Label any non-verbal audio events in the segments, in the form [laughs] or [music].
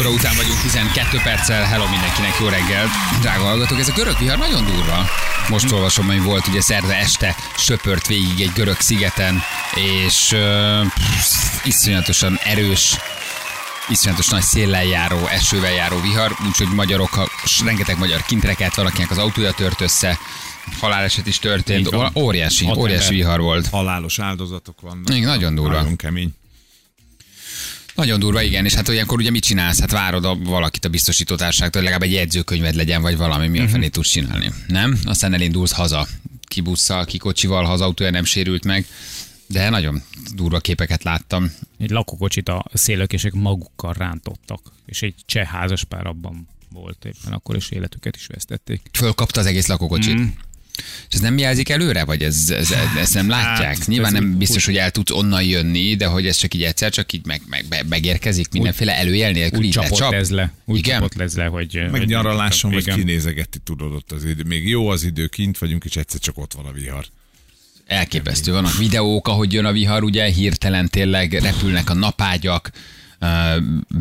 óra után vagyunk, 12 perccel. Hello mindenkinek, jó reggel. Drága hallgatók, ez a görög vihar nagyon durva. Most olvasom, hogy volt ugye szerve este, söpört végig egy görög szigeten, és uh, iszonyatosan erős, iszonyatos nagy széllel járó, esővel járó vihar, úgyhogy magyarok, rengeteg magyar kint rekelt, valakinek az autója tört össze, haláleset is történt, óriási, óriási vihar volt. Halálos áldozatok vannak. Igen, nagyon durva. Nagyon kemény. Nagyon durva, igen, és hát olyankor ugye mit csinálsz? Hát várod a, valakit a biztosítótárságtól, hogy legalább egy jegyzőkönyved legyen, vagy valami, mi a Mhm. felét tudsz csinálni. Nem? Aztán elindulsz haza. Ki busszal, ki kocsival, ha az autója nem sérült meg. De nagyon durva képeket láttam. Egy lakókocsit a szélökések magukkal rántottak, és egy cseh házaspár abban volt éppen akkor, és életüket is vesztették. Fölkapta az egész lakókocsit. Mm. És ez nem jelzik előre, vagy ez, ez, ez, ezt nem látják? Hát, Nyilván ez nem úgy- biztos, hogy el tudsz onnan jönni, de hogy ez csak így egyszer, csak így meg, meg, meg, megérkezik mindenféle előjel nélkül, Úgy csapott lecsap. ez le, úgy Igen? csapott ez le, hogy... Meg hogy- nyaraláson vagy kinézegeti tudod ott az idő. Még jó az idő, kint vagyunk, és egyszer csak ott van a vihar. Elképesztő. Vannak videók, ahogy jön a vihar, ugye hirtelen tényleg repülnek a napágyak,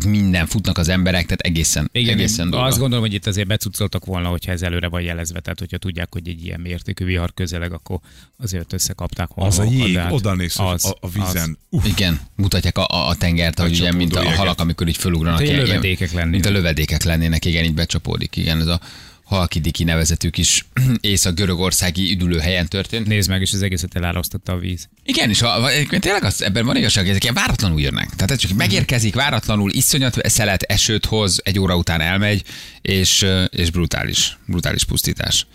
minden, futnak az emberek, tehát egészen, Igen, egészen durva. azt gondolom, hogy itt azért becucoltak volna, hogyha ez előre van jelezve, tehát hogyha tudják, hogy egy ilyen mértékű vihar közeleg, akkor azért összekapták volna. Az a jég, hát oda néz az- a, a vízen. Uff, Igen, mutatják a, a, a tengert, ahogy ugye, mint a halak, amikor így fölugranak. Mint a lövedékek lennének. Mint a lövedékek lennének, igen, így becsapódik. Igen, ez a halkidiki nevezetük is [clears throat] észak-görögországi üdülőhelyen történt. Nézd meg, és az egészet elárasztotta a víz. Igen, és a, tényleg az, ebben van igazság, ezek ilyen váratlanul jönnek. Tehát csak megérkezik, váratlanul, iszonyat szelet, esőt hoz, egy óra után elmegy, és, és brutális, brutális pusztítás.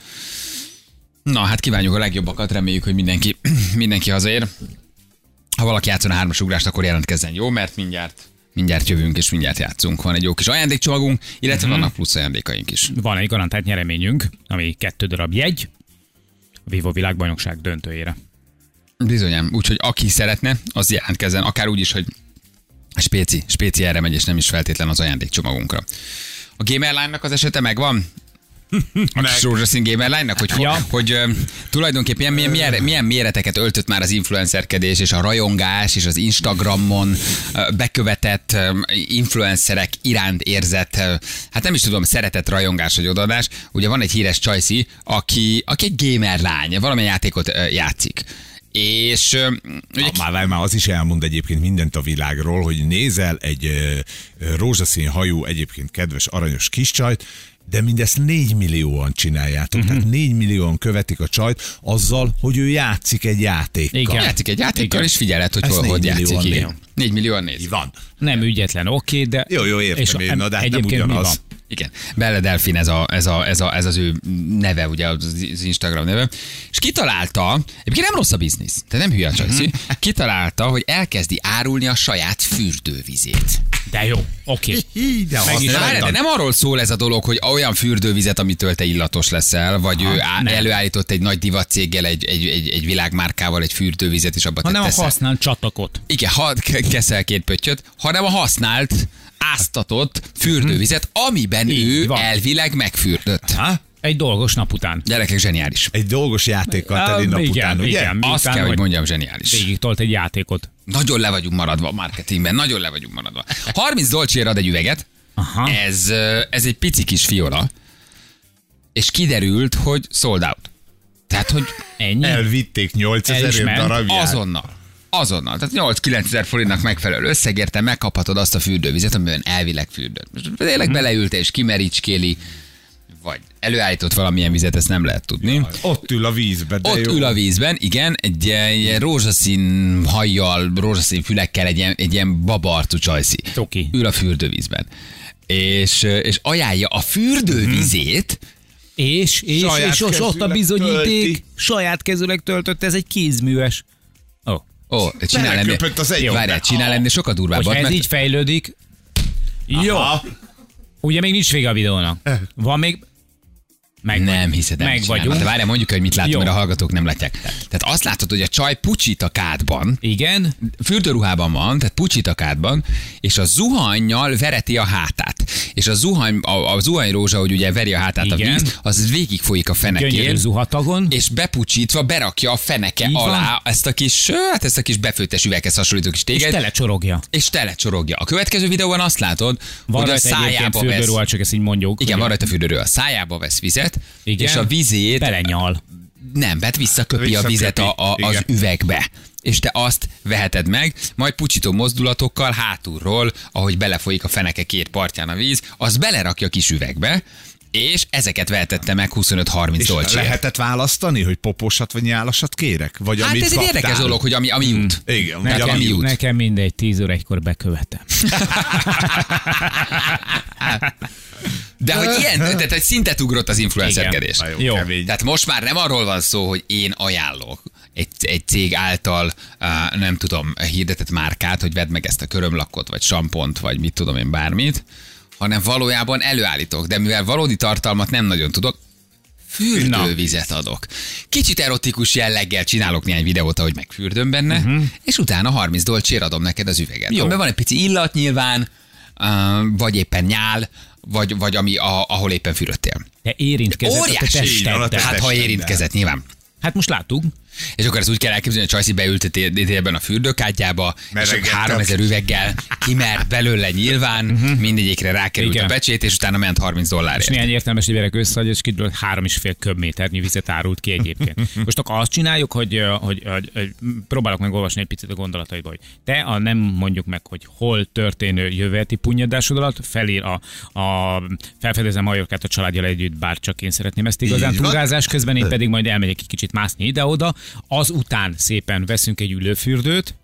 Na, hát kívánjuk a legjobbakat, reméljük, hogy mindenki, [clears throat] mindenki hazaér. Ha valaki játszon a hármas ugrást, akkor jelentkezzen, jó? Mert mindjárt, mindjárt jövünk, és mindjárt játszunk. Van egy jó kis ajándékcsomagunk, illetve vannak plusz ajándékaink is. Van egy garantált nyereményünk, ami kettő darab jegy, a Vivo világbajnokság döntőjére. Bizonyám, úgyhogy aki szeretne, az jelentkezzen, akár úgy is, hogy spéci, spéci erre megy, és nem is feltétlen az ajándékcsomagunkra. A Gamerline-nak az esete megvan? A kis rózsaszín Gamerline-nak, hogy, Ja. hogy ö, tulajdonképpen milyen, milyen, milyen méreteket öltött már az influencerkedés és a rajongás és az Instagramon bekövetett influencerek iránt érzett, hát nem is tudom, szeretett rajongás vagy odaadás. Ugye van egy híres csajszi, aki, aki egy gamer lány, valamilyen játékot játszik. És ugye Ah, már, várj, már az is elmond egyébként mindent a világról, hogy nézel egy ö, rózsaszín hajú, egyébként kedves, aranyos kiscsajt, de mindezt 4 millióan csináljátok. Uh-huh. Tehát 4 millióan követik a csajt azzal, hogy ő játszik egy játékkal. Igen. játszik egy játékkal, Igen. és figyeled, hogy hol, négy hogy játszik. néz. Igen. 4 millióan néz. Így van. Nem ügyetlen, oké, de... Jó, jó, értem én, na, de hát nem egyébként mi ugyanaz. Igen, Belle Delfin ez, a, ez, a, ez, a, ez az ő neve, ugye az Instagram neve, és kitalálta, egyébként nem rossz a biznisz, tehát nem hülye a csajszi, kitalálta, hogy elkezdi árulni a saját fürdővizét. De jó, oké. Hí, de Meg azt is De, nem- várj, de nem arról szól ez a dolog, hogy olyan fürdővizet, amitől te illatos leszel, vagy ő á, nem. előállított egy nagy divatcéggel, egy, egy, egy, egy világmárkával egy fürdővizet, és abba te Hanem a teszel. használt csatakot. Igen, ha ke- keszel két pöttyöt, hanem a használt, áztatott fürdővizet, amiben Így ő van. elvileg megfürdött. Ha? Egy dolgos nap után. Gyerekek, zseniális. Egy dolgos játékkal teli Ah, nap igen, után, ugye? igen. Azt Miután, kell, hogy mondjam, zseniális. Végig tolt egy játékot. Nagyon le vagyunk maradva a marketingben, nagyon le vagyunk maradva. 30 dolcsér ad egy üveget, Aha. ez, ez egy pici kis fiola, és kiderült, hogy sold out. Tehát, hogy Ennyi? Elvitték El 8000 is ment. darabját. azonnal. Azonnal. Tehát 8-9 ezer forintnak megfelelő összegérte megkaphatod azt a fürdővizet, amiben elvileg fürdött. Most tényleg beleülte és kimericskéli, vagy előállított valamilyen vizet, ezt nem lehet tudni. Ott ül a vízbe, de Ott jó. ül a vízben, igen, egy ilyen, rózsaszín hajjal, rózsaszín fülekkel, egy ilyen, egy ilyen babarcú csajszi. Toki. Ül a fürdővízben. És, és ajánlja a fürdővizét, És, és, Saját és ott, ott a bizonyíték, tölti. saját kezüleg töltött, ez egy kézműves. Ó, Ó, csinál Beleköpött az egyikbe. várjál, csinál ennél sokkal durvábbat, hogyha ez mert így fejlődik, jó. Ugye még nincs vége a videónak. Van még... Meg nem hiszed, el, Meg vagyunk. De várjál, mondjuk, hogy mit Jó. mert a hallgatók nem látják. Tehát azt látod, hogy a csaj pucsit a kádban, Igen, fürdőruhában van, tehát pucsit a kádban, és a zuhannyal vereti a hátát. és a zuhany, a, a zuhany rózsa, hogy ugye veri a hátát Igen. a víz, az végig folyik a Gyönyörű fenekén, zuhatagon. és bepucsítva berakja a feneke Így van. alá ezt a kis, hát ezt a kis befőttes üveghez hasonlító kis És téged, telecsorogja. és telecsorogja. A következő videóban azt látod, Van hogy a szájába vesz, fürdőruha, csak ezt így mondjuk. igen, van rajta fürdőről, a szájába vesz vizet, Igen. és a vizét Belenyal. nem, hát visszaköpi, a Visszaköpi, vizet a, a, az üvegbe. És te azt veheted meg, majd pucsító mozdulatokkal hátulról, ahogy belefolyik a feneke két partján a víz, az belerakja a kis üvegbe, és ezeket vehetette meg 25-30 És dolcsért. lehetett választani, hogy poposat vagy nyálasat kérek? Vagy Hát amit ez egy kaptál? érdekes dolog, hogy ami, ami jut. Igen, Nekem ami jut. Nekem mindegy, 10 óra egykor bekövetem. De hogy ilyen, tehát egy szintet ugrott az influencerkedés. Na jó, Jó. Tehát most már nem arról van szó, hogy én ajánlok egy, egy cég által, uh, nem tudom, hirdetett márkát, hogy vedd meg ezt a körömlakot, vagy sampont, vagy mit tudom én, bármit, hanem valójában előállítok. De mivel valódi tartalmat nem nagyon tudok, fürdővizet adok. Kicsit erotikus jelleggel csinálok néhány videót, ahogy megfürdöm benne, uh-huh. és utána 30 dolcsér adom neked az üveget. Jó. Amiben van egy pici illat nyilván, vagy éppen nyál, vagy, vagy ami, a, ahol éppen fürödtél. Te érintkezett a te Óriási! A testeddel. te Hát ha testeddel. érintkezett, nyilván. Hát most láttuk. És akkor ezt úgy kell elképzelni, hogy Csajci beültetél ebben a fürdőkádjába, és akkor Meregettem. 3000 üveggel kimert belőle nyilván, mindegyikre rákerült Igen. a pecsét, és utána ment 30 És dollárért. néhány értelmes emberek összeadja, és és fél köbméternyi vizet árult ki egyébként. [laughs] Most akkor azt csináljuk, hogy, hogy, hogy, hogy próbálok meg olvasni egy picit a gondolataiba, hogy te a nem mondjuk meg, hogy hol történő jövőleti punnyadásod alatt felír a, a felfedezem Majorkát a családjal együtt, bár csak én szeretném ezt igazán túrázás közben, én pedig majd elmegyek egy kicsit mászni ide-oda, azután szépen veszünk egy ülőfürdőt,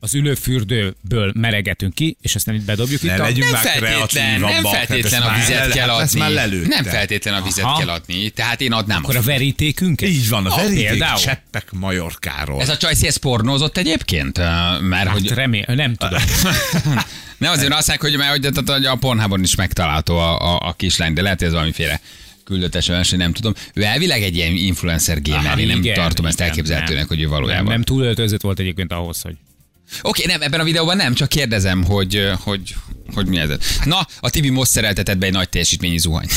az ülőfürdőből meregetünk ki, és aztán itt bedobjuk Ne itt a... legyünk Nem feltétlen, nem feltétlen a vizet kell ezt már adni. lelőtte. Nem feltétlen a vizet Aha. kell adni. Tehát én adnám. Akkor a verítékünket? Így van, a Ah, veríték például. cseppek Majorkáról. Ez a Csajci, ez pornózott egyébként? Mert Hát hogy... remé- nem tudom. [laughs] Nem azért azt mondják, hogy, mert, hogy, a Pornhubon is megtalálható a, a, a kislány, de lehet, hogy ez valamiféle küldetes hogy nem tudom. Ő elvileg egy ilyen influencer gamer, Aha, én nem igen, tartom ezt igen, elképzelhetőnek, nem. hogy ő valójában. Nem, nem túlöltözött volt egyébként ahhoz, hogy Oké, nem, ebben a videóban nem, csak kérdezem, hogy, hogy, hogy mi ez. Na, a Tibi most szereltetett be egy nagy teljesítményi zuhany. [laughs]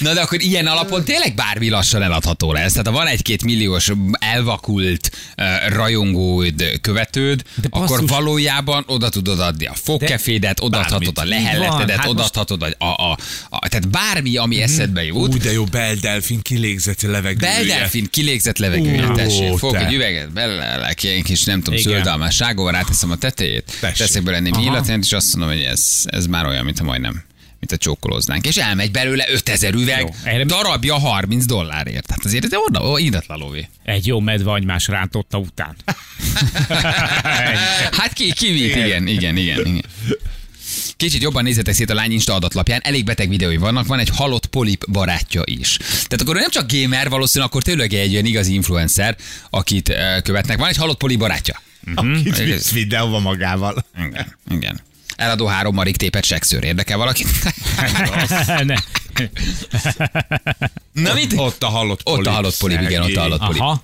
Na de akkor ilyen alapon tényleg bármi lassan eladható lesz. Tehát ha van egy-két milliós elvakult uh, rajongód, követőd, De akkor basszus. valójában oda tudod adni a fogkefédet, odaadhatod a lehelletedet, hát most- odaadhatod a, a, a, a, tehát bármi, ami eszedbe jut. Ú, de jó, beldelfin kilégzett levegője. Beldelfin kilégzett levegője, Ú, tessék. Te. egy üveget, belelek, ilyen kis, nem tudom, zöldalmás ságóval, ráteszem a tetejét, Tessék. teszek bele némi Aha. illatát, és azt mondom, hogy ez, ez már olyan, mint a majdnem mint a csókolóznánk. És elmegy belőle 5000 üveg, Jó, darabja 30 dollárért. Tehát azért ez oda, ó, indatlan lóvé. egy jó medve agymás rántotta után. [laughs] Hát ki, ki mit? Igen, igen, igen, igen. Kicsit jobban nézzetek szét a lány Insta adatlapján, elég beteg videói vannak, van egy halott polip barátja is. Tehát akkor nem csak gamer, valószínűleg akkor tényleg egy olyan igazi influencer, akit eh, követnek. Van egy halott polip barátja. Akit Mhm. visz videóba magával. Igen, igen. Eladó három marik tépet sekszőr. Érdekel valakit? [laughs] ne. Na mit? Ott a halott Ott a polip, halott polip, igen, ott a halott polip. Aha.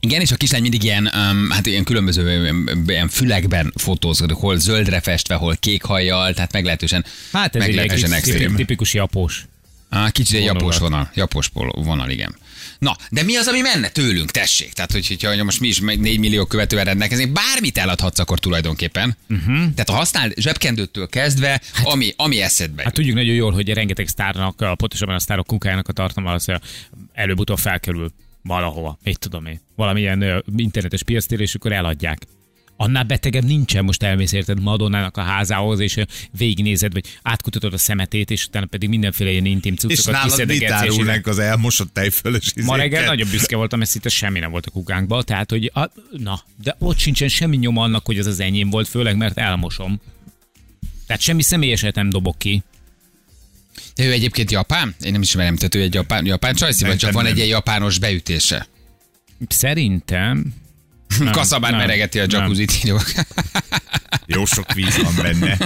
Igen, és a kislány mindig ilyen, um, hát ilyen különböző ilyen fülekben fotózkodik, hol zöldre festve, hol kék hajjal, tehát meglehetősen, Hát ez egy meglehetősen kicsit extrém. tipikus japós. Ah, kicsit egy japós vonal, japós vonal, igen. Na, de mi az, ami menne tőlünk, tessék? Tehát, hogy, hogyha most mi is meg 4 millió követővel rendelkezünk, bármit eladhatsz akkor tulajdonképpen. Uh-huh. Tehát a használt zsebkendőtől kezdve, hát, ami, ami eszedbe Hát tudjuk nagyon jól, hogy rengeteg sztárnak, pontosabban a sztárok kunkájának a tartalma az előbb-utóbb felkerül valahova. Mit tudom én. Valamilyen internetes piactér, és akkor eladják. Annál betegebb nincsen, most elmész érted Madonnának a házához, és végignézed, vagy átkutatod a szemetét, és utána pedig mindenféle ilyen intim És cuccokat nálad mit kiszedegetsz, és árulnánk az elmosott tejfölös Ma reggel nagyon büszke voltam, mert szinte semmi nem volt a kukánkban, tehát hogy a, na, de ott sincsen semmi nyoma annak, hogy ez az enyém volt, főleg mert elmosom. Tehát semmi személyeset nem dobok ki. De ő egyébként japán? Én nem ismerem, tehát ő egy japán, japán csajszi, vagy csak van egy ilyen japános beütése? Szerintem Kaszabán nem, meregeti a jacuzzit. írjuk. Jó sok víz van benne.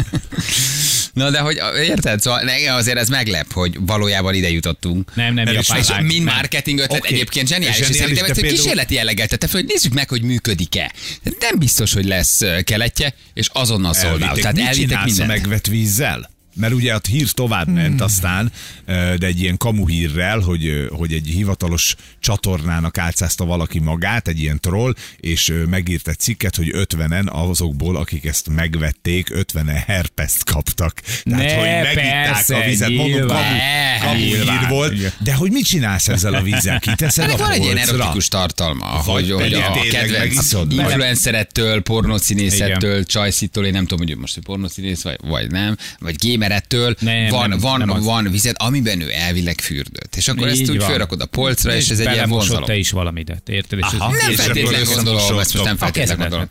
Na de hogy érted? Szóval engem azért ez meglep, hogy valójában ide jutottunk. Nem, nem, És lány. mind Nem. marketing ötlet Oké. egyébként zseniális. És szerintem de ezt egy például- kísérleti jelleggel tette hogy nézzük meg, hogy működik-e. Nem biztos, hogy lesz keletje, és azonnal szolgál. Tehát elvittek mindent. megvet vízzel? Mert ugye a hír tovább ment Hmm. aztán, de egy ilyen kamu hírrel, hogy, hogy egy hivatalos csatornának álcázta valaki magát, egy ilyen troll, és megírt egy cikket, hogy 50-en azokból, akik ezt megvették, 50-en herpeszt kaptak. Tehát, Ne, hogy megitták persze, a vizet. Mondom, nyilván. kamu, Ne, kamu hír nyilván. volt. De hogy mit csinálsz ezzel a vízzel? Kiteszed Ennek a van egy ilyen erotikus tartalma, hogy, hogy a kedvenc influencerettől, pornószínészettől, csajszitól, én nem tudom, hogy most ő pornószínész vagy, vagy nem, vagy gémerettől, Nem, van, nem, van, nem az. van vizet, amiben ő elvileg fürdött. És akkor ezt Így úgy van. felrakod a polcra, és ez egy ilyen vonzalom. te is valamidet, érted? És Aha. Nem És feltétlenül gondolom, ezt most nem feltétlenül gondolom.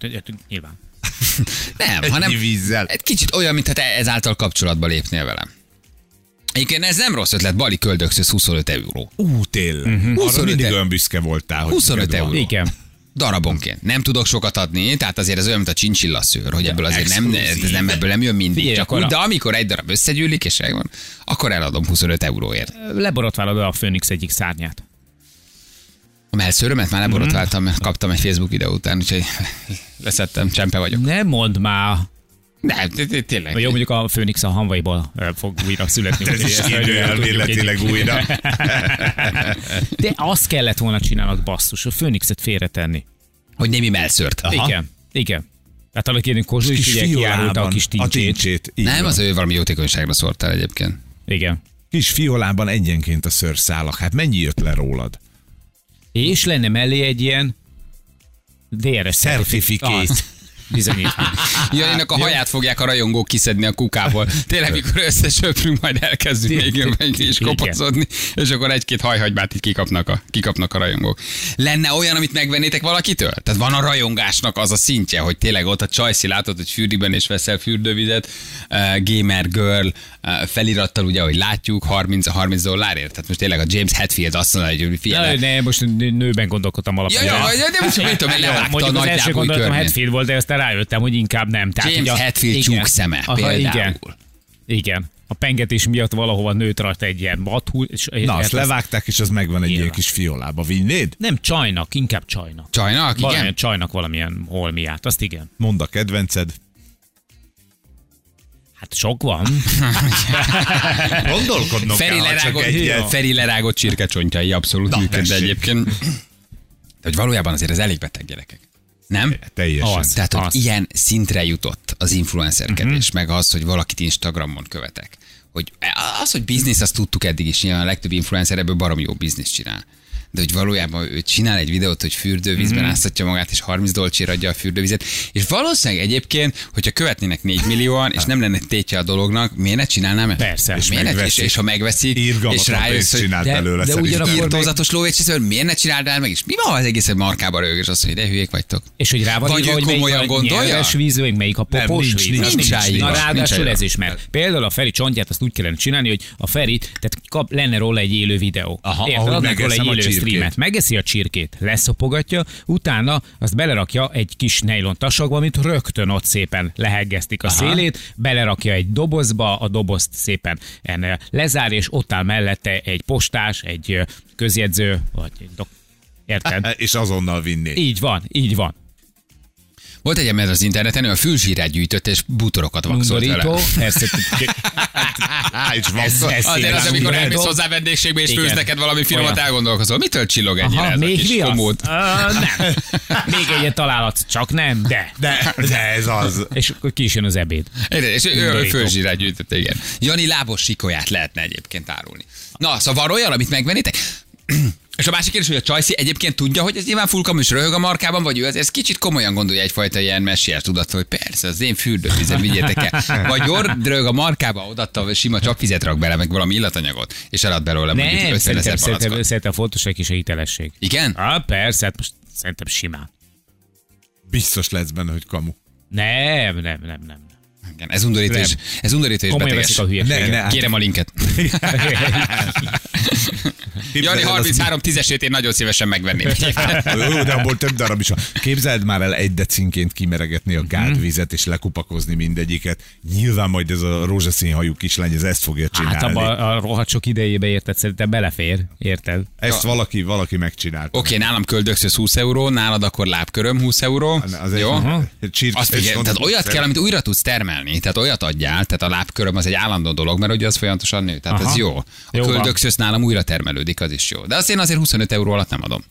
nyilván. [laughs] Nem, Egy hanem vízzel. egy kicsit olyan, mintha te ezáltal kapcsolatba lépnél velem. Igen, ez nem rossz ötlet, Bali köldökszöz 25 euró. Ú, tényleg. Uh-huh. Arra 25 mindig euró. olyan büszke voltál. Hogy 25 neked van. euró. Igen. Darabonként. Nem tudok sokat adni, tehát azért ez olyan, mint a csincsillaszőr, hogy ebből azért nem, ez nem, ebből nem jön mindig. Figyelj, Csak úgy, de amikor egy darab összegyűlik, és megvan, akkor eladom 25 euróért. Leborotválod a Főnix egyik szárnyát. A melszőrömet már leborotváltam, mert kaptam egy Facebook videó után, úgyhogy [laughs] leszettem, csempe vagyok. Nem mondd már. Nem, tényleg. Jó, mondjuk a Főnix a hanvaiból fog újra születni. Ez is elméletileg újra. [laughs] De azt kellett volna csinálnod basszus, a Főnixet félretenni. Hogy némi melszőrt. Aha. Igen, igen. Tehát annak ilyen Kozsó is ugye kiárulta a kis a tincsét. így Nem, az ő valami jótékonyságra szórtál egyébként. Igen. Kis fiolában egyenként a szőrszálak. Hát mennyi jött le rólad? És lenne mellé egy ilyen DRS Certificate. Bizonyítvány. [laughs] Janinak a haját fogják a rajongók kiszedni a kukából. Tényleg, mikor összesöprünk, majd elkezdünk még is Igen. kopaszodni, és akkor egy-két hajhagymát így kikapnak a, kikapnak a rajongók. Lenne olyan, amit megvennétek valakitől? Tehát van a rajongásnak az a szintje, hogy tényleg ott a csajszi látod, hogy fürdőben és veszel fürdővizet, uh, gamer girl uh, felirattal, ugye, hogy látjuk, 30 a 30 dollárért. Tehát most tényleg a James Hetfield azt mondja, hogy Ja, figyelj, ne, most nőben gondolkodtam Ja, alapvetően. ja, ja, de most [laughs] mit tudom, levágta a az nagy első gondolatom. Hetfield volt, de aztán rájöttem, hogy inkább nem. Tehát, James ugye a- Hetfield igen. csúkszeme Aha, például. Igen. igen. A pengetés miatt valahova nőtt rajta egy ilyen mathú. És Na, azt ezt- levágták, és az megvan egy ilyen kis fiolába. Vinnéd? Nem csajnak, inkább csajnak. Csajnak, Valamilyen igen? csajnak valamilyen holmiát, azt igen. Mondd a kedvenced. Hát sok van. [laughs] Gondolkodnom Feri kell, ha csak lerágott, egyet. Feri lerágott csirkecsontjai abszolút Na, egyébként. De hogy valójában azért ez elég beteg gyerekek. Nem? Teljesen. Az. Tehát, hogy Az. ilyen szintre jutott az influencerkedés, meg az, hogy valakit Instagramon követek. Hogy az, hogy biznisz, azt tudtuk eddig is, nyilván a legtöbb influencer ebből barom jó bizniszt csinál. De hogy valójában ő csinál egy videót, hogy fürdővízben mm-hmm. áztatja magát, és 30 dolcsér adja a fürdővizet. És valószínűleg egyébként, hogyha követnének 4 millióan, és nem lenne tétje a dolognak, miért ne csinálnám? Persze. És, És miért ne, és, és ha megveszik, és Irgalmatlan rájössz, hogy csinált de- belőle de ugyanakkor írtózatos lóvét, és miért ne csináld meg is? Mi van az egész, hogy markába rög, és azt mondja, de hülyék vagytok. És hogy rá van Vagy hogy komolyan a gondolja? nyelves víz, vagy melyik a Nem, popos nincs, víz. nincs, Az nincs ráírva. Na Nincs ráadásul ez is, mert például a Feri csontját azt úgy kellene csinálni, hogy a Feri, tehát kap, lenne róla egy élő videó. Aha, Érted? egy megeszem a élő. Streamet. Megeszi a csirkét, leszopogatja, utána azt belerakja egy kis nejlon tasakba, amit rögtön ott szépen leheggesztik a Aha. szélét, belerakja egy dobozba, a dobozt szépen en, lezár, és ott áll mellette egy postás, egy közjegyző, vagy egy dok- Érted? [laughs] És azonnal vinnéd. Így van, így van. Volt egy ember az interneten, ő a fülzsírát gyűjtött, és bútorokat Undorító, vele. és [laughs] Ez- vakszol. ez- Azért az, amikor elmész hozzá vendégségbe, és főz neked valami finomat, elgondolkozol. Mitől csillog ennyire Aha, ez a még kis viasz? komód? Uh, nem. Még egyet találhatsz, csak nem, de. De, de ez az. És akkor ki is jön az ebéd. És ő a fölzsírát gyűjtött, igen. Jani lábos sikolyát lehetne egyébként árulni. Na, szóval van olyan, amit megvennétek? És a másik kérdés, hogy a Csajci egyébként tudja, hogy ez nyilván fullkam és röhög a markában, vagy ő ez, ez kicsit komolyan gondolja egyfajta ilyen messiás tudat, hogy persze, az én fürdővizem, vigyétek el. Vagy gyor, röhög a markába, odatta sima csapvizet rak bele, meg valami illatanyagot, és elad belőle mondjuk Nem, 50 szerintem, ezer szerintem, szerintem fontos egy kis a hitelesség. Igen? Ah, persze, hát most szerintem simán. Biztos lesz benne, hogy kamu. Nem, nem, nem, nem. Igen, ez undorító és, ez undorító és beteges. a. Ne, ne. Kérem a linket. [laughs] [laughs] Jani el, az 33 tízesét én nagyon szívesen megvenném. [laughs] Jó, de abból több darab is van. Képzeld már el egy decinként kimeregetni a gádvizet és lekupakozni mindegyiket. Nyilván majd ez a rózsaszín hajú kislány, ez ezt fogja csinálni. Hát abba a rohadt sok idejébe érted, szerintem belefér, érted? Ezt valaki, valaki megcsinálta. Oké, nálam köldökszösz 20 euró, nálad akkor lábköröm 20 euró. Az egy- Jó? Aha. Csirke- Azt figyelj, és tehát olyat kell, amit újra tudsz termelni, tehát olyat adjál, tehát a lábköröm az egy állandó dolog, mert ugye az folyamatosan nő, tehát Aha. ez jó. A köldökszösz nálam újra termelődik, az is jó. De azt én azért 25 euró alatt nem adom.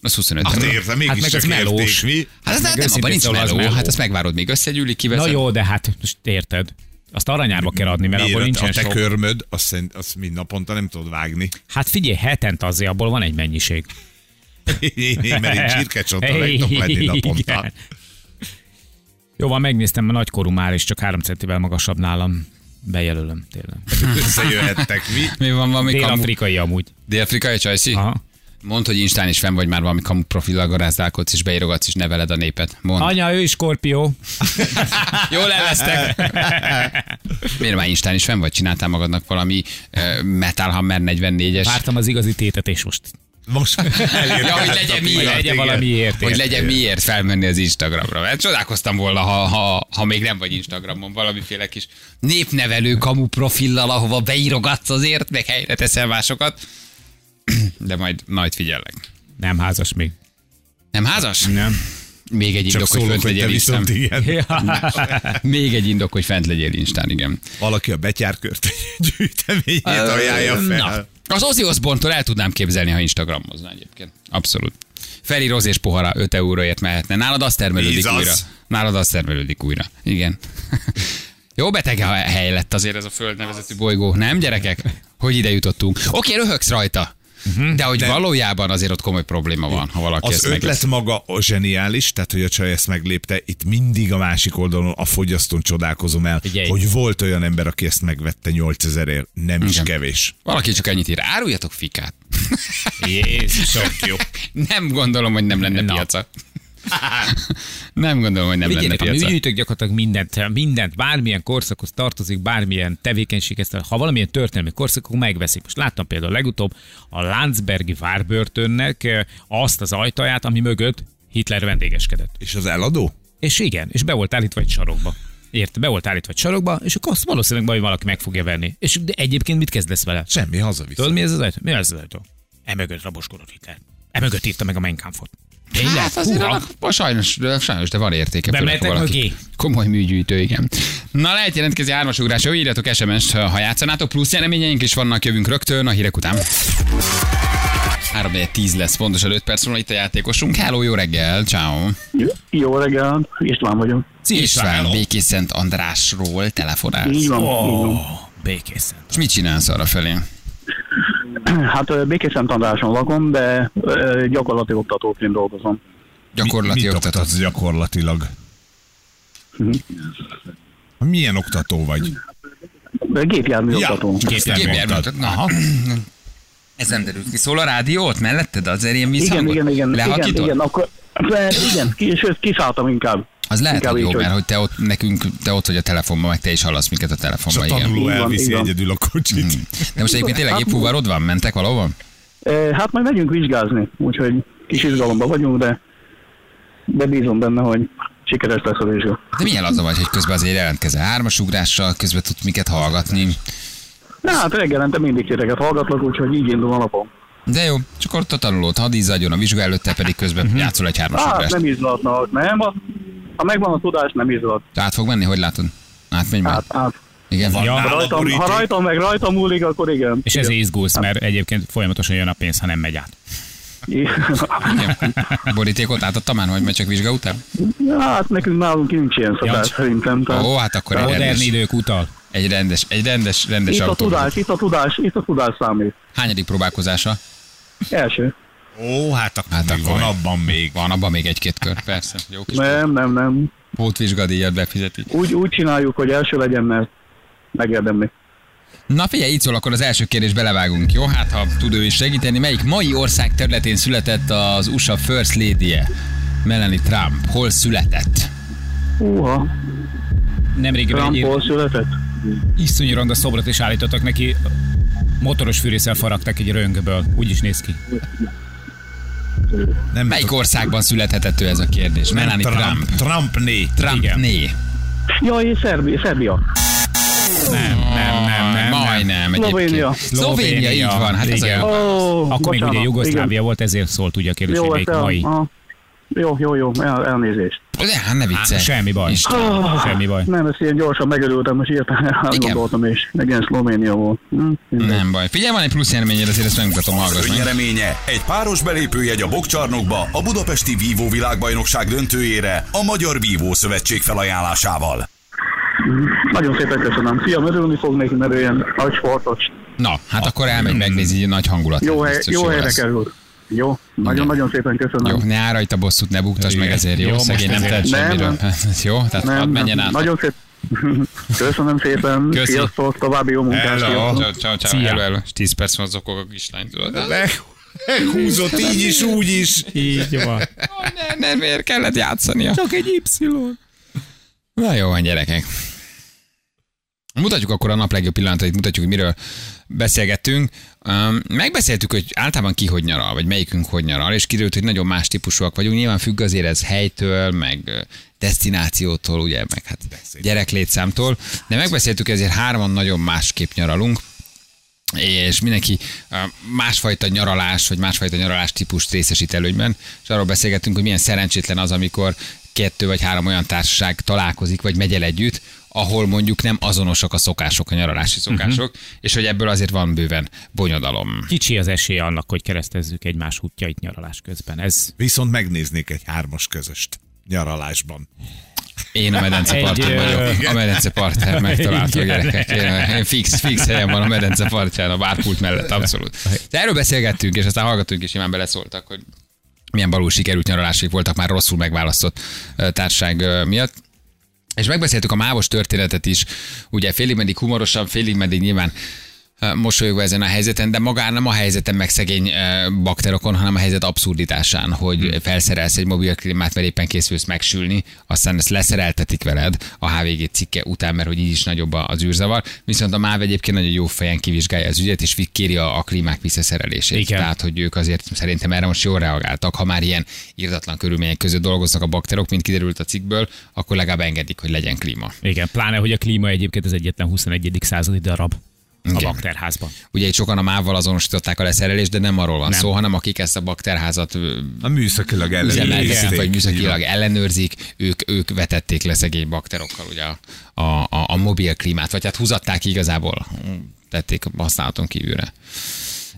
Az 25 Azt euró. értem, mégis Hát meg csak az melós. mi? Hát ez meg nem, abban nincs meló, meló. hát azt megvárod, még összegyűlik, kiveszed. Na jó, de hát most érted. Azt aranyárba kell adni, mert abból Miért? nincsen a te sok. körmöd, azt, szerint- azt mind naponta nem tudod vágni. Hát figyelj, hetente azért abból van egy mennyiség. Mert én csirkecsonta meg [laughs] lenni naponta. Jó van, megnéztem, mert nagykorú már, és csak három centivel magasabb nálam. Bejelölöm, tényleg. [laughs] Összejöhettek mi? Mi van valami kamu? Dél-afrikai amúgy. Dél-afrikai csajszi? Aha. Mondd, hogy Instán is fenn vagy már valami kamu profillal garázdálkodsz, és beírogatsz, és neveled a népet. Mondd. Anya, ő is skorpió. [laughs] Jól elvesztek. Miért már Instán is fenn vagy? Csináltál magadnak valami uh, Metal Hammer 44-es? Vártam az igazi tétet, és most Most [laughs] Ja, hogy legyen miért, legyen igen. valamiért. hogy legyen miért felmenni az Instagramra. Mert csodálkoztam volna, ha, ha, ha még nem vagy Instagramon, valamiféle kis népnevelő kamu profillal, ahova beírogatsz azért, meg helyre teszel másokat. [clears throat] De majd, majd figyellek. Nem házas még. Nem házas? Nem. Még egy csak indok, hogy szólok, hogy te legyél Instán. igen. [laughs] Még egy indok, hogy fent legyél Instán, igen. Valaki a betyárkört gyűjteményét ajánlja fel. Na, az Ozzy Osbourne-tól el tudnám képzelni, ha Instagramozna egyébként. Abszolút. Feri rozés pohara 5 euróért mehetne. Nálad az termelődik Víz az. újra. Nálad az termelődik újra. Igen. [laughs] Jó beteg a hely lett azért ez a föld nevezetű bolygó. Nem, gyerekek? Hogy ide jutottunk? Oké, röhögsz rajta. De hogy De- valójában azért ott komoly probléma van, ha valaki Az ezt ötlet megeszi. maga a zseniális, tehát hogy a csaj ezt meglépte, itt mindig a másik oldalon a fogyasztón csodálkozom el, Figyelj. hogy volt olyan ember, aki ezt megvette 8000ért, nem is Igen. kevés. Valaki csak ennyit ír. Áruljatok fikát. Jézus, jó. [laughs] Nem gondolom, hogy nem lenne Na. piaca. [laughs] Nem gondolom, hogy nem lenne Vigyétek, mi piaca. gyűjtök gyakorlatilag mindent, mindent, bármilyen korszakhoz tartozik, bármilyen tevékenységhez, tartozik. ha valamilyen történelmi korszak, akkor megveszik. Most láttam például legutóbb a Landsbergi várbörtönnek eh, azt az ajtaját, ami mögött Hitler vendégeskedett. És az eladó? És igen, és be volt állítva egy sarokba. Érte, be volt állítva egy sarokba, és akkor azt valószínűleg majd valaki meg fogja venni. És de egyébként mit kezdesz vele? Semmi, hazavisz. Tudod, mi ez az ajtó? Mi ez az ajtó? Emögött raboskodott Hitler. Emögött írta meg a Mein Kampfot. Tényleg? Hát azért Húha. annak sajnos, de sajnos, de van értéke. valaki mögé? Komoly műgyűjtő, igen. Na lehet jelentkezni hármas ugrás, jó, írjatok SMS-t, ha játszanátok, plusz nyereményeink is vannak, jövünk rögtön a hírek után. 3 10 lesz, pontosan 5 perc múlva itt a játékosunk. Hello, jó reggel, ciao. Jó, jó reggel, István vagyok. István Békés Szent Andrásról telefonálsz. Így van, így van. Ó, békészen. És mit csinálsz arra felé? [clears throat] Hát ö, Békészent Andráson lakom, de gyakorlati oktatóként dolgozom. Gyakorlati mit oktató. oktatsz gyakorlatilag? Mhm. Milyen oktató vagy? Gépjármű Ja, oktató. Gépjármű Gépjármű oktat. oktató. Na, Ez nem derült ki. Szól a rádió ott melletted? Azért ilyen Igen, visszhangot? igen, igen, igen, Lehakítod? igen, akkor, de, igen, ki, sőt, kiszálltam inkább. Az lehet, Inkább hogy jó, így, mert hogy te ott, nekünk, te ott vagy a telefonban, meg te is hallasz minket a És a telefonban, igen. tanuló van, elviszi van. egyedül a kocsit. De most egyébként tényleg épp fuvarod van? Mentek valahova? Hát majd megyünk vizsgázni, úgyhogy kis izgalomban vagyunk, de, de bízom benne, hogy sikeres lesz a vizsga. De milyen az a vagy, hogy közben azért jelentkezel hármas ugrással, közben tudsz minket hallgatni. Na hát reggelente mindig titeket hallgatlak, úgyhogy így indul a napom. De jó, csak ott a tanulót hadd izzadjon a vizsga előtte, pedig közben játszol egy hármas Hát ugrást. nem izlatnak, nem? Ha, megvan a tudás, nem izlat. Át fog menni, hogy látod? Átmegy már? Hát, hát. Igen. Ja. Ha rajtam, ha rajtam meg rajtam múlik, akkor igen. És ezért izgulsz, mert egyébként folyamatosan jön a pénz, ha nem megy át. Igen. Borítékot átadta már, hogy megy csak vizsga után? hát nekünk nálunk nincs ilyen szokás szerintem. Tehát Ó, hát akkor egy rendes, idők utal. egy rendes, egy rendes, rendes itt a autó. tudás, itt a tudás, itt a tudás számít. Hányadik próbálkozása? Első. Ó, hát akkor, Hát még akkor van abban még. Van abban még egy-két kör, persze. Jó kis Nem, nem, nem. pótvizsgadíjat befizetik. Úgy, úgy csináljuk, hogy első legyen, mert megérdemli. Na figyelj, így szól, akkor az első kérdés belevágunk, jó? Hát ha tud ő is segíteni. Melyik mai ország területén született az USA First Lady-je? Melanie Trump. Hol született? Húha, Nemrégiben egy Trumpol született. iszonyú ronda szobrot is állítottak neki Motoros fűrészsel faragtak egy röngből. Úgy is néz ki. Nem Melyik országban születhetett ő ez a kérdés? Melanie Trump. Trump né. Trump Igen. né. Jaj, Szerbia. Szerbia. Nem, nem, nem, nem. Majdnem. Szlovénia. Szlovénia, így van. Hát ez Igen. olyan. Ó, Akkor még bocsánat, ugye Jugoszlávia igen. volt, ezért szólt ugye a kérdés, Jó, hogy el, mai. aha. Jó, jó, jó, el, elnézést. De hát ne viccelj. semmi baj. Isten. Ah, Semmi baj. Nem, ezt ilyen gyorsan megörültem, most írtam, gondoltam, és igen, Szlovénia volt. Hm. Nem baj. Figyelj, van egy plusz nyereményed, azért ezt megmutatom, hallgass meg. Nyereménye egy páros belépőjegy a Bokcsarnokba a Budapesti Vívó világbajnokság döntőjére a Magyar Vívó Szövetség felajánlásával. Nagyon szépen köszönöm. Fiam, örülni fog neki, mert ő ilyen nagy sportos. Na, hát akkor elmegy, megnézi, így nagy hangulat. Jó, hely, jó helyre lesz. Jó, nagyon-nagyon szépen köszönöm. Jó, ne állj rajta bosszút, ne buktass meg ezért, jó? Jó, Szegény nem ezért. semmiről. [laughs] jó, tehát nem, menjen nem, át. nagyon szép. [laughs] Köszönöm szépen. Köszi. Sziasztok, további jó munkát. Hello. Ciao, ciao, ciao. Szia. Hello, hello. És 10 perc van zokog a kislány, tudod? Meghúzott így is, úgy is. Így van. Oh, ne, ne, miért kellett játszania? Csak egy Y. Na jó van, gyerekek. Mutatjuk akkor a nap legjobb pillanatait, mutatjuk, hogy miről beszélgettünk. Megbeszéltük, hogy általában ki hogy nyaral, vagy melyikünk hogy nyaral, és kiderült, hogy nagyon más típusúak vagyunk. Nyilván függ azért ez helytől, meg destinációtól, ugye, meg hát gyereklétszámtól, de megbeszéltük, ezért hárman nagyon másképp nyaralunk és mindenki másfajta nyaralás, vagy másfajta nyaralás típust részesít előnyben, és arról beszélgettünk, hogy milyen szerencsétlen az, amikor kettő vagy három olyan társaság találkozik, vagy megy el együtt, ahol mondjuk nem azonosak a szokások, a nyaralási szokások, uh-huh. és hogy ebből azért van bőven bonyodalom. Kicsi az esélye annak, hogy keresztezzük egymás útjait nyaralás közben. Ez Viszont megnéznék egy hármas közöst nyaralásban. Én a medence Egy, parton ö, vagyok. A medence partján megtaláltam Igen. gyerekek. Én, én fix, fix helyen van a medence partján, a bárpult mellett, abszolút. De erről beszélgettünk, és aztán hallgatunk, és nyilván beleszóltak, hogy milyen balul sikerült nyaralásig voltak már rosszul megválasztott társaság miatt. És megbeszéltük a mávos történetet is, ugye félig meddig humorosan, félig meddig nyilván mosolyogva ezen a helyzeten, de magán nem a helyzeten meg szegény bakterokon, hanem a helyzet abszurditásán, hogy hmm. felszerelsz egy mobil klímát, mert éppen készülsz megsülni, aztán ezt leszereltetik veled a HVG cikke után, mert hogy így is nagyobb az űrzavar. Viszont a MÁV egyébként nagyon jó fejen kivizsgálja az ügyet, és kéri a, a klímák visszaszerelését. Igen. Tehát, hogy ők azért szerintem erre most jól reagáltak. Ha már ilyen írdatlan körülmények között dolgoznak a bakterok, mint kiderült a cikkből, akkor legalább engedik, hogy legyen klíma. igen, pláne, hogy a klíma egyébként az egyetlen 21. századi darab a Igen. bakterházban. Ugye itt sokan a mával azonosították a leszerelést, de nem arról van Nem. szó, hanem akik ezt a bakterházat A műszakilag ellenőrizték. vagy műszakilag ellenőrzik, ők, ők vetették le szegény bakterokkal ugye a, a, a, a mobil klímát, vagy hát húzatták igazából, tették használaton kívülre.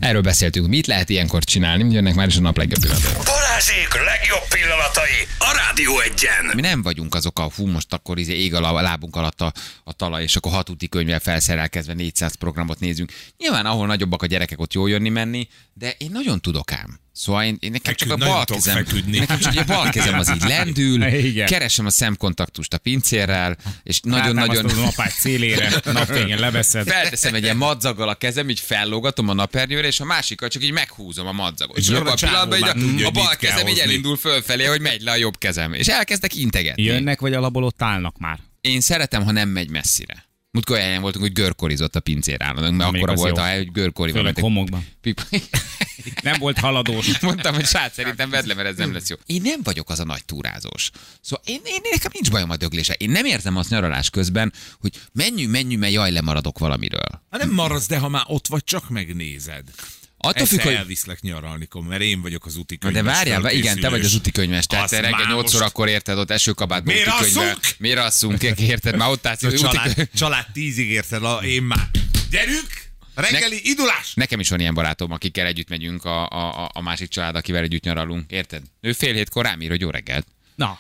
Erről beszéltünk, mit lehet ilyenkor csinálni, jönnek már is a nap legjobb pillanatai. Balázsék legjobb pillanatai a Rádió egyen. Mi nem vagyunk azok a, hú, most akkor izé ég a lábunk alatt a, a talaj, és akkor hat úti könyvvel felszerelkezve 400 programot nézünk. Nyilván, ahol nagyobbak a gyerekek, ott jól jönni menni, de én nagyon tudok ám. Szóval én, én nekem csak a nagyon bal kezem, feküdni. nekem csak a bal kezem az így lendül, [laughs] Igen. keresem a szemkontaktust a pincérrel, és Nagyon-nagyon... a napágy szélére, napfényen leveszed. Felteszem egy ilyen madzaggal a kezem, így fellógatom a napernyőre, és a másikkal csak így meghúzom a madzagot. És És abban a pillanatban így a, tudja, a bal kezem így elindul fölfelé, hogy megy le a jobb kezem. És elkezdek integetni. Jönnek, vagy alapból ott állnak már. Én szeretem, ha nem megy messzire. Múltkor olyan voltunk, hogy görkorizott a pincér állandóan, mert akkora volt jó. a hely, hogy görkori van. Főleg egy homokban. pip- [laughs] Nem volt haladós. [laughs] Mondtam, hogy srác, szerintem vedd le, mert ez nem lesz jó. Én nem vagyok az a nagy túrázós. Szóval én, én nekem nincs bajom a döglése. Én nem érzem azt nyaralás közben, hogy menjünk, menjünk, mert jaj, lemaradok valamiről. Ha nem maradsz, de ha már ott vagy, csak megnézed. Attól függ, hogy elviszlek nyaralni, mert én vagyok az úti Na de könyves várjál, vá- igen, te vagy az úti könyves, tehát te reggel már 8 most- órakor érted ott esőkabátban Miért úti könyvvel. Miért asszunk? Érted, már ott állsz. Úti család, könyv- család tízig érted, a, én már. Gyerünk! Reggeli indulás! Nekem is van ilyen barátom, akikkel együtt megyünk, a, a, a- a másik család, akivel együtt nyaralunk. Érted? Ő fél hétkor rám ír, hogy jó reggelt. Na,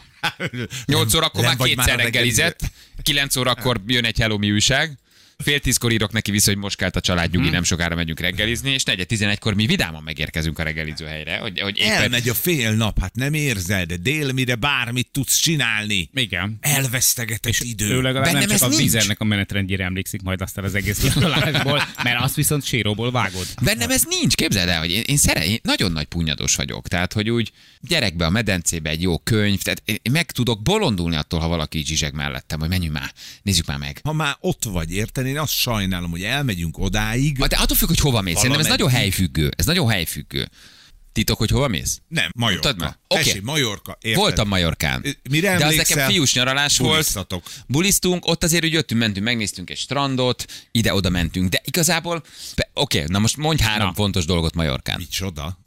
8 órakor nem már már kétszer a reggelizett, 9 órakor jön egy Hello Mi újság, fél tízkor írok neki vissza, hogy most kelt a család nyugi, nem sokára megyünk reggelizni, és negyed tizenegykor mi vidáman megérkezünk a reggeliző helyre, hogy, hogy éppen Elmegy a fél nap, hát nem érzed, dél mire bármit tudsz csinálni. igen. Elvesztegetett idő. Ő legalább Bennem nem csak ez a nincs. vizernek a menetrendjére emlékszik majd aztán az egész nyaralásból, mert azt viszont séróból vágod. Bennem ez nincs, képzeld el, hogy én, én, szere, én nagyon nagy punyados vagyok, tehát hogy úgy gyerekbe a medencébe egy jó könyv, tehát én meg tudok bolondulni attól, ha valaki zsizseg mellettem, hogy menjünk már, nézzük már meg. Ha már ott vagy, érted? Én azt sajnálom, hogy elmegyünk odáig. De attól függ, hogy hova mész. Szerintem ez nagyon helyfüggő. Ez nagyon helyfüggő. Titok, hogy hova mész? Nem, Majorka. Mutatd meg. Oké. Tessék, Majorka. Érted? Voltam Majorkán. Mire De az nekem fiús nyaralás volt. Bulisztunk, ott azért úgy jöttünk, mentünk, megnéztünk egy strandot, ide-oda mentünk. De igazából, oké, na most mondj három Na. fontos dolgot Majorkán. Micsoda?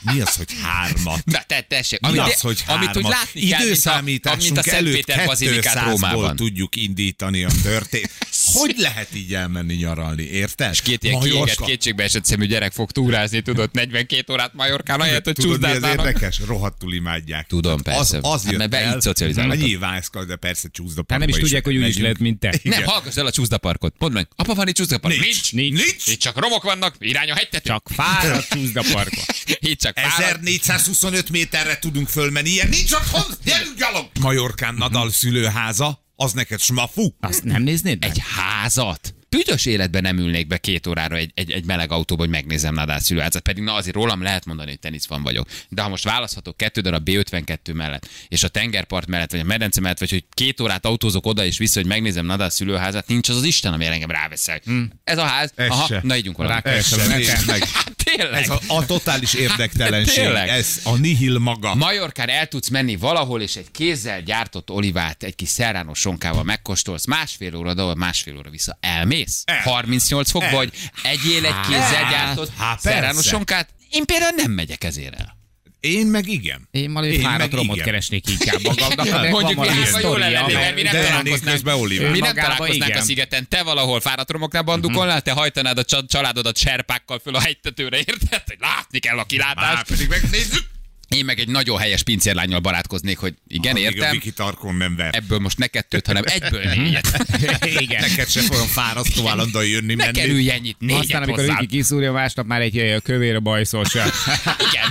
Mi az, hogy hármat? Na, te, tessék, Mi amit, az, hogy amit úgy hármat? látni kell, mint a, mint a Szent Péter bazilikát 200-ból Rómában. tudjuk indítani a történet. Hogy lehet így elmenni nyaralni, érted? És két ilyen kiégett, kétségbe esett szemű gyerek fog túrázni, tudod, 42 órát Majorkán, ahelyett, hogy Tudod, mi az érdekes? Rohadtul imádják. Tudom, persze. Az, az Hát, jött mert be el, így szocializálódtak. Hát nyilván ez, de persze csúszda Hát nem is tudják, hogy úgy is lehet, mint te. Nem, hallgass el a csúszdaparkot. Mondd meg, apa van itt csúszdapark? Nincs. Nincs. Nincs. Itt csak romok vannak, irány a hegytető. Csak fáradt csúszda parkba. [laughs] Itt csak fáradt. 1425 méterre tudunk fölmenni, ilyen nincs otthon, gyerünk gyalog! Majorkán Nadal szülőháza, az neked smafu? Azt nem néznéd meg? Egy házat? Büdös életben nem ülnék be két órára egy, egy, egy meleg autóba, hogy megnézem Nadal szülőházat, pedig na azért rólam lehet mondani, hogy teniszfan vagyok. De ha most választhatok kettő darab B52 mellett, és a tengerpart mellett, vagy a medence mellett, vagy hogy két órát autózok oda és vissza, hogy megnézem Nadal szülőházát, nincs az az Isten, ami engem ráveszel. Hmm. Ez a ház, Ez aha, se. na ígyunk valamit. [laughs] Tényleg. Ez a, a totális érdektelenség, Tényleg. ez a nihil maga. Majorkán el tudsz menni valahol, és egy kézzel gyártott olivát egy kis szerrános sonkával megkóstolsz, másfél óra, de másfél óra vissza elmész. El. 38 fok El. vagy, egyél egy kézzel gyártott hát szerrános persze. sonkát. Én például nem megyek ezért el. Én meg igen. Én Én fáradt meg romot igen. keresnék inkább [laughs] magamnak. de Mondjuk mi jól sztoria, lenne, mi nem találkoznánk, mi nem találkoznánk a igen. szigeten. Te valahol fáradt romoknál bandukolnál, te hajtanád a csa- családodat serpákkal föl a hegytetőre, érted? Hogy látni kell a Már kilátást. pedig megnézzük. Én meg egy nagyon helyes pincérlányjal barátkoznék, hogy igen, Addig A értem. Viki Tarkon nem ver. Ebből most ne kettőt, hanem egyből négyet. [laughs] Igen. [laughs] Neked se olyan fárasztó állandóan jönni Ne menni. kerülj ennyit, négyet Aztán, amikor hozzád. Viki kiszúrja, másnap már egy ö, kövér bajszos [laughs] Igen,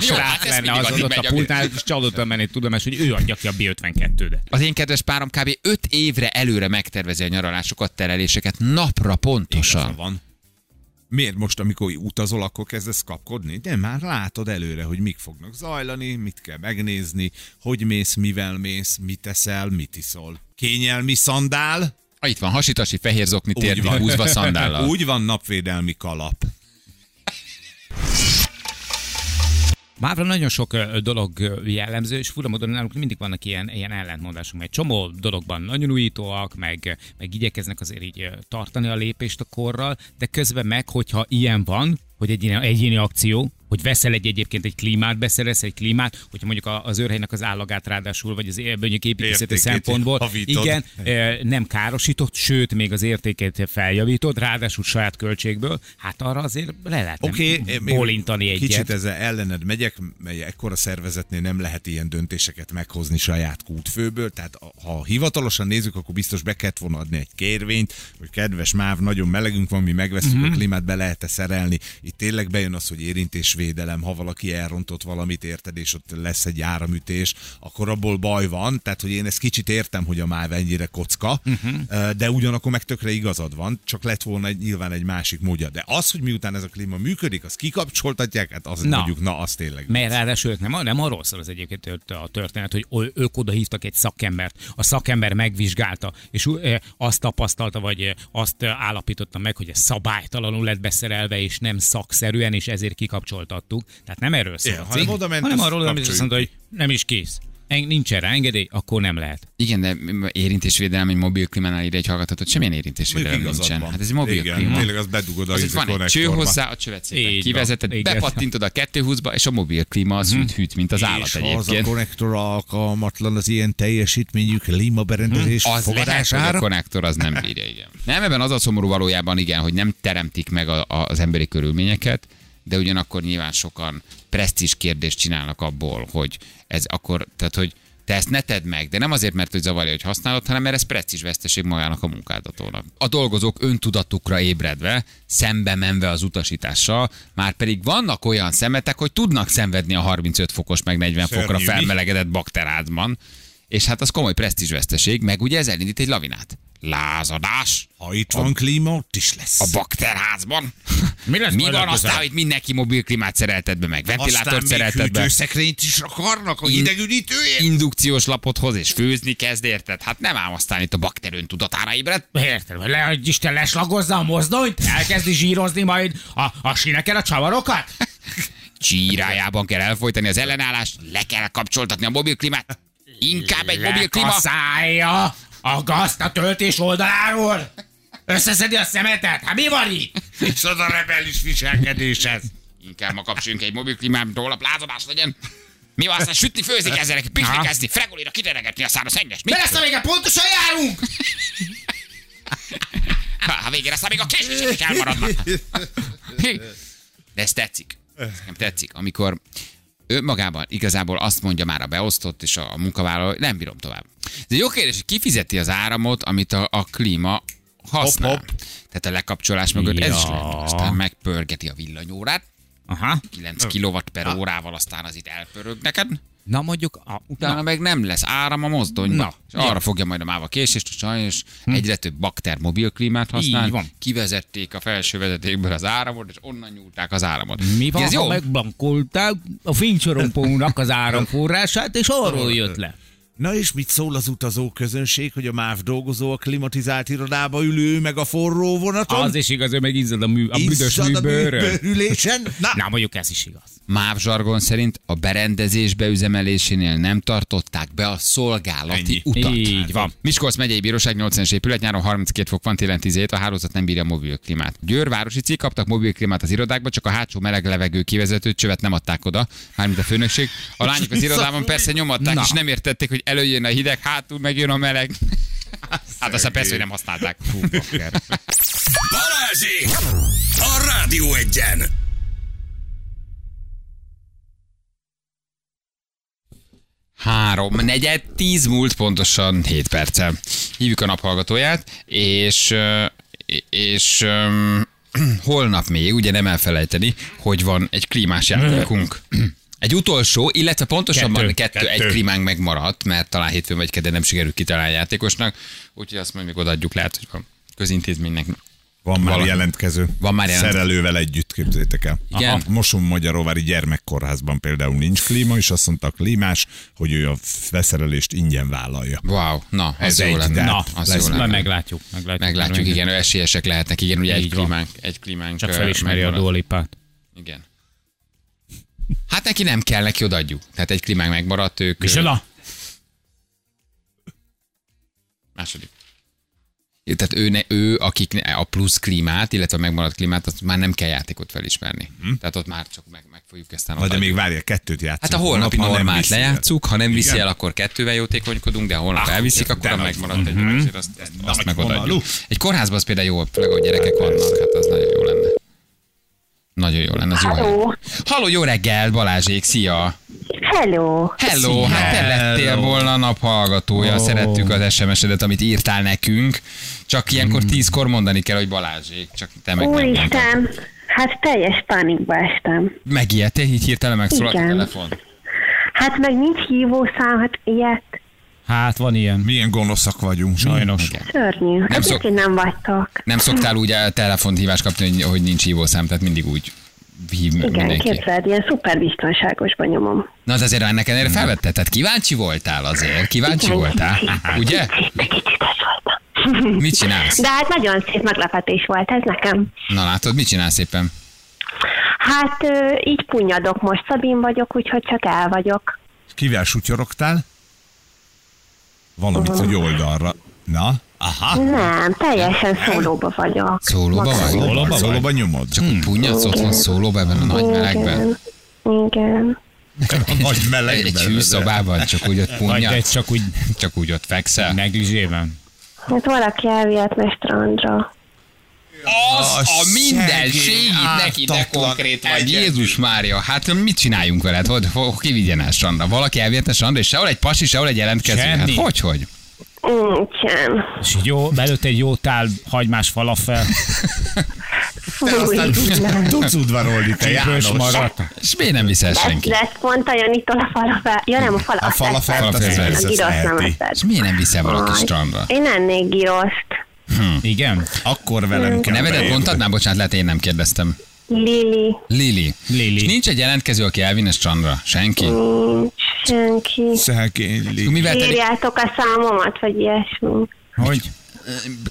jó, hát srác ez lenne az ott a a- pultnál, és csalódtam menni, tudom, hogy ő adja ki a B52-de. Az én kedves párom kb. 5 évre előre megtervezi a nyaralásokat, tereléseket, napra pontosan. Igaza van. Miért most, amikor utazol, akkor kezdesz kapkodni? De már látod előre, hogy mik fognak zajlani, mit kell megnézni, hogy mész, mivel mész, mit teszel, mit iszol. Kényelmi szandál, Ah, Itt van hasitasi, fehér zokni, van. húzva szandállal. úgy van napvédelmi kalap. [laughs] Mávra nagyon sok dolog jellemző, és fura módon nálunk mindig vannak ilyen, ilyen ellentmondások, mert csomó dologban nagyon újítóak, meg, meg igyekeznek azért így tartani a lépést a korral, de közben meg, hogyha ilyen van, hogy egy ilyen egyéni akció, hogy veszel egy egyébként egy klímát, beszerez egy klímát, hogyha mondjuk az őrhelynek az állagát ráadásul, vagy az mondjuk építészeti szempontból, javítod. igen, nem károsított, sőt, még az értékét feljavítod, ráadásul saját költségből, hát arra azért le lehetne Oké, okay, bólintani egyet. Kicsit ezzel ellened megyek, mely ekkora szervezetnél nem lehet ilyen döntéseket meghozni saját kútfőből, tehát ha hivatalosan nézzük, akkor biztos be kellett volna adni egy kérvényt, hogy kedves MÁV, nagyon melegünk van, mi megveszünk Mhm. uh-huh. a klímát, be lehet-e szerelni. Itt tényleg bejön az, hogy érintésvédelem, ha valaki elrontott valamit, érted, és ott lesz egy áramütés, akkor abból baj van, tehát hogy én ezt kicsit értem, hogy a MÁV ennyire kocka, uh-huh. de ugyanakkor meg tökre igazad van, csak lett volna egy, nyilván egy másik módja. De az, hogy miután ez a klíma működik, azt kikapcsoltatják, hát az Na. mondjuk, na, az tényleg. Mert ráadásul ők nem, nem arról szól az egyébként a történet, hogy ők oda hívtak egy szakembert, a szakember megvizsgálta, és azt tapasztalta, vagy azt állapította meg, hogy ez szabálytalanul lett beszerelve, és nem szakszerűen, és ezért kikapcsoltattuk. Tehát nem erről szól. Igen, hanem oda ment, hanem azt arról, hogy azt mondta, hogy nem is kész. Nincs erre engedély, akkor nem lehet. Igen, de érintésvédelem egy mobil klímánál ide egy hallgatót, semmilyen érintésvédelem nincsen. van. Hát ez egy mobil Igen, klíma. tényleg azt bedugod a Az izé van egy cső hozzá, a csövet szépen kivezeted, Igen. bepattintod a 220-ba, és a mobil klíma az hűt, hűt, mint az állat és ha az a egyébként. konnektor alkalmatlan az ilyen teljesítményű klímaberendezés Az lehet, hogy a fogadására. konnektor az nem bírja, igen. Nem, ebben az a szomorú valójában, igen, hogy nem teremtik meg a, a, az emberi körülményeket, de ugyanakkor nyilván sokan presztis kérdést csinálnak abból, hogy ez akkor, tehát hogy te ezt ne tedd meg, de nem azért, mert hogy zavarja, hogy használod, hanem mert ez presztis veszteség magának a munkáltatónak. A dolgozók öntudatukra ébredve, szembe menve az utasítással, már pedig vannak olyan szemetek, hogy tudnak szenvedni a 35 fokos meg 40 fokra Szörnyű, mi? felmelegedett bakterádban, és hát az komoly presztízsveszteség, meg ugye ez elindít egy lavinát. Lázadás Ha itt van klíma, ott is lesz. a bakterházban. [laughs] Mi lesz Mi van aztán, hogy mindenki mobilklímát szerelted be, meg Aztán ventilátort szerelted be, hűtőszekrényt is akarnak a hidegüdítőért. indukciós lapot hoz, és főzni kezd, érted? Hát nem ám aztán itt a bakterőn tudatára ébred. Érted, le, hogy Isten leslagozza a mozdonyt, elkezdi zsírozni majd a, a sineken a csavarokat? [laughs] Csírájában kell elfolytani az ellenállást, le kell kapcsoltatni a mobilklímát. Inkább egy mobilklíma. Lekaszálja a gazt a töltés oldaláról. Összeszedi a szemetet? Hát mi van itt? És az a rebellis viselkedéshez. Inkább ma kapcsoljunk egy mobilklímát, holnap lázadás legyen. Mi van, aztán sütni, főzik ezzel, piknikezni, fregolira kideregetni a szára szennyes. De lesz a vége, pontosan járunk! Ha, a végén aztán még a késések is elmaradnak. De ez tetszik. Nekem tetszik, amikor önmagában igazából azt mondja már a beosztott és a munkavállaló, nem bírom tovább. Ez egy jó kérdés, hogy ki fizeti az áramot, amit a, a klíma használ. Hopp, hopp. Tehát a lekapcsolás mögött ez is Ja. lehet. Aztán megpörgeti a villanyórát, Aha. 9 kW per órával, aztán az itt elpörög neked. Na mondjuk, a, Utána meg nem lesz áram a mozdonyba. Na, és arra fogja majd a máva késést, hogy sajnos egyre több bakter mobilklímát használ. Hm. Így van. Kivezették a felső vezetékből az áramot, és onnan nyúlták az áramot. mi van, Ez ha jó? megblankolták a fénycsorompónak az áramforrását, és arról jött le? Na és mit szól az utazó közönség, hogy a MÁV dolgozó a klimatizált irodába ülő, meg a forró vonaton? Az is igaz, ő meg izzad a, mű, a büdös műbőrön. műbőrülésen? Na, Na, mondjuk ez is igaz. MÁV zsargon szerint a berendezés beüzemelésénél nem tartották be a szolgálati Ennyi. utat. Így van. Miskolc megyei bíróság 80-es épület, nyáron 32 fok van, télen 17, a hálózat nem bírja a mobilklímát. Győr városi cég kaptak mobilklímát az irodákba, csak a hátsó meleg levegő kivezető csövet nem adták oda, mármint a főnökség. A lányok az irodában persze nyomatták, Na. és nem értették, hogy előjön a hideg, hátul megjön a meleg. [laughs] Hát aztán persze, hogy nem használták. Fú, bakker. Balázsék! A Rádió egyen! Három, negyed, tíz múlt pontosan 7 perccel. Hívjuk a naphallgatóját, és, és [clears throat] holnap még, ugye nem elfelejteni, hogy van egy klímás játékunk. [clears throat] Egy utolsó, illetve pontosabban Kettő. kettő, kettő, egy klímánk megmaradt, mert talán hétfőn vagy kedden nem sikerült kitalálni a játékosnak, úgyhogy azt majd még odaadjuk, lehet, hogy van közintézménynek. van már valaki- jelentkező. Van már jelentkező. Szerelővel együtt, képzétek el. Igen? Aha. Moson Magyaróvári gyermekkórházban például nincs klíma, és azt mondta a klímás, hogy ő a beszerelést ingyen vállalja. Wow, na, az Ez jó egy, lenne. Na, az lesz, jó majd lenne. meglátjuk. Meglátjuk, Meglátjuk, igen, ő esélyesek lehetnek, igen, ugye egy Így van. klímánk, egy klímánk. Csak felismeri a dualipát. Igen. Hát neki nem kell, neki odaadjuk. Tehát egy klímánk megmaradt, ők... Micsoda? Második. Tehát ő, ne, ő, akik ne- a plusz klímát, illetve a megmaradt klímát, azt már nem kell játékot felismerni. Hm? Tehát ott már csak meg, meg fogjuk ezt Na, de még várja, kettőt játszunk. Hát a holnapi Holnap, normát lejátszuk, ha nem viszi Igen. el, akkor kettővel jótékonykodunk, de ha holnap Ah, elviszik, akkor a megmaradt egy vonalú. másik, azt, azt, azt megodaadjuk. Egy kórházban az például jó, főleg, hogy gyerekek vannak, hát az nagyon jó. Nagyon jó lenne, az jó hely. Halló. Halló, jó reggel, Balázsék, szia! Hello. Hello, hát te lettél volna a nap hallgatója, Ó. szerettük az SMS-edet, amit írtál nekünk. Csak ilyenkor tízkor mondani kell, hogy Balázsék, csak te meg. Úristen, hát teljes pánikba estem. Megijedtél, így hirtelen megszólalt a telefon? Hát meg nincs hívószám, hát ilyet. Hát van ilyen. Milyen gonoszak vagyunk. Sajnos. Igen. Szörnyű. Nem Nem, szok- nem vagytok. Nem szoktál úgy a telefonhívást kapni, hogy, hogy nincs hívószám, tehát mindig úgy hív Igen, mindenki. képzeld, ilyen szuper biztonságosban nyomom. Na, az azért ennek ellenére felvetted, tehát kíváncsi voltál azért, kíváncsi Igen. voltál, ugye? Egy kicsit voltam. Mit csinálsz? De hát nagyon szép meglepetés volt ez nekem. Na látod, mit csinálsz éppen? Hát így punyadok most, Szabin vagyok, úgyhogy csak el vagyok. Kivel sutyorogtál? Valamit, hogy oldalra. Na, aha. Nem, teljesen szólóba vagyok. Szólóba vagy? Szólóba, vagy? szólóba nyomod? Csak úgy punyadsz otthon szólóba ebben a nagy melegben? Igen. A nagy melegben. Egy hűszobában, csak úgy ott punyadsz, csak úgy csak úgy ott fekszel. negligében. Hát valaki elvihetne strandra. Az A a mindenség szegény, itt neki, de konkrét vagy. egyedül. Jézus Mária, hát mit csináljunk veled? Hogy, hogy kivigyen el Sandra? Valaki elvihetne Sandra, és sehol egy pasi, sehol egy jelentkező. Hát hogy, hogy? Nincsen. És így jó, belőtt egy jó tál hagymás falafel, [laughs] Te aztán tudsz, tudsz udvarolni, te János. maradt. És miért nem viszel Lesz, senki? lesz pont a Janitól a falafel. Ja nem, a falafel. A falafelt azt A persze girosz nem eheti. eszed. És miért nem viszel valaki Aj, strandra? Én ennék giroszt. Igen? Akkor velem kell Nevedet bejönni. mondhatnál? Bocsánat, lehet én nem kérdeztem. Lili, Lili. Lili. És nincs egy jelentkező, aki elvinne strandra? Senki? nincs senki. Szegény Lili. Mivel te Írjátok a számomat, vagy ilyesmi. Hogy?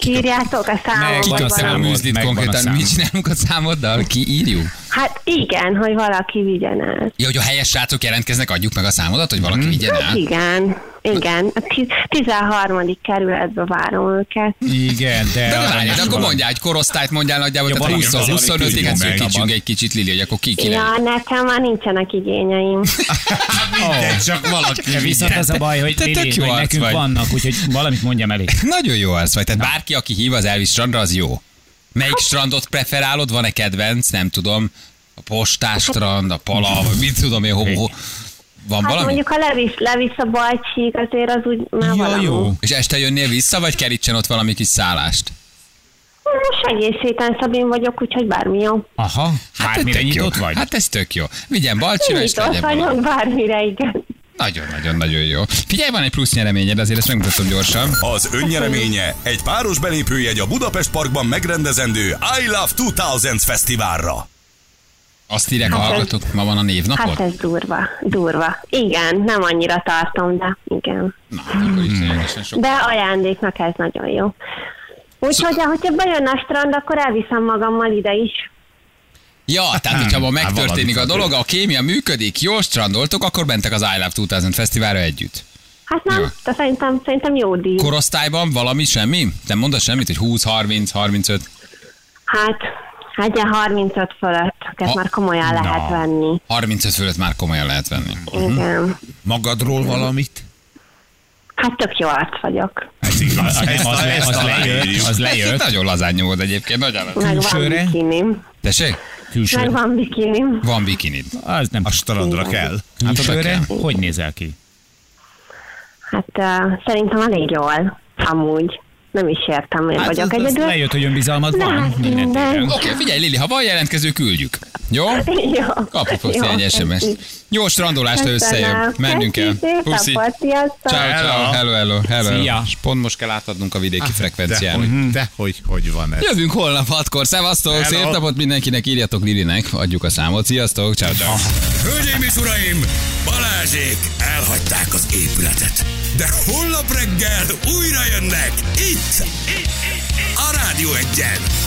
Írjátok a számomat. Ki Kik a a valami. szám számod? üzlit Megvan a konkrétan? szám. Mit csinálunk a számoddal? Ki írjuk? Hát igen, hogy valaki vigyen el. Ja, hogy a helyes srácok jelentkeznek, adjuk meg a számodat, hogy valaki vigyen Hát el? igen, igen. A ti- 13. kerületbe várom őket. Igen, de... De várj, akkor mondjál egy korosztályt, mondjál nagyjából, Ja, tehát valami- 20 valami 25 ig szűkítsünk egy kicsit, Lili, hogy akkor ki ki Ja, nekem már nincsenek igényeim. [laughs] Mindegy, csak valaki. De viszont az a baj, hogy, Te tök Lili, jó hogy nekünk vagy. vannak, úgyhogy valamit mondjam elég. [laughs] Nagyon jó az vagy, tehát bárki, aki hív az Elvis strandra, az jó. Melyik strandot preferálod? Van-e kedvenc? Nem tudom. A postás strand, a pala, vagy mit tudom én, ho, ho. Van Hát valami? mondjuk, ha levisz, levisz a bajcsík, azért az úgy már Ja, valami. jó. És este jönnél vissza, vagy kerítsen ott valami kis szállást? Most egész héten Szabin vagyok, úgyhogy bármi jó. Aha, bármire tök jó. nyitott vagy? Hát ez tök jó. Vigyen Balcsira, és legyen vagyok bármire, igen. Nagyon-nagyon-nagyon jó. Figyelj, van egy plusz nyereményed, azért ezt megmutatom gyorsan. Az önnyereménye egy páros belépőjegy a Budapest Parkban megrendezendő I Love 2000 fesztiválra. Azt írják a Hát ez- hallgatók, ma van a névnapod? Hát ez durva, durva. Igen, nem annyira tartom, de igen. Na, akkor itt lényegesen sok. De ajándéknak ez nagyon jó. Úgyhogy, hogyha bejön a strand, akkor elviszem magammal ide is. Ja, tehát hogyha ma Hát megtörténik a dolog, a kémia működik, jó strandoltok, akkor mentek az I Love 2000 fesztiválra együtt. Hát nem, Jó. de szerintem, szerintem jó díj. Korosztályban valami, semmi? Nem mondasz semmit, hogy 20, 30, 35? Hát, hát ilyen 35 fölött, Ha- ezt már komolyan lehet venni. 35 fölött már komolyan lehet venni. Igen. Magadról valamit? Hát tök jó arc vagyok. Ez igaz. Az, Ezt, az, le, ezt az lejött, az Ez lejött. nagyon lazán nyomod egyébként, nagyon lazán. Meg van Külsőre? bikinim. Tessék? Meg Külsőre. van bikinim. Van bikinid. Az nem. A strandra kell. Hát Külsőre? kell. Hogy nézel ki? Hát uh, szerintem elég jól, amúgy. Nem is értem, miért Hát vagyok az, az egyedül. lejött, hogy önbizalmad van. Minden. Oké, okay, figyelj Lili, ha van jelentkező, küldjük. Jó? [laughs] Jó. Kapok hozzá Jó, egy SMS. Jó strandolást, ha összejön. Mennünk el. Puszi. Ciao, ciao. Hello, hello, hello. Szia. És pont most kell átadnunk a vidéki De frekvencián. de hogy, hogy van ez? Jövünk holnap hatkor. Szevasztok, szép napot mindenkinek, írjatok Lilinek, adjuk a számot. Sziasztok, ciao, ciao. Hölgyeim és uraim, Balázsék elhagyták az épületet. De holnap reggel újra jönnek itt, itt, itt, itt a Rádió egyen.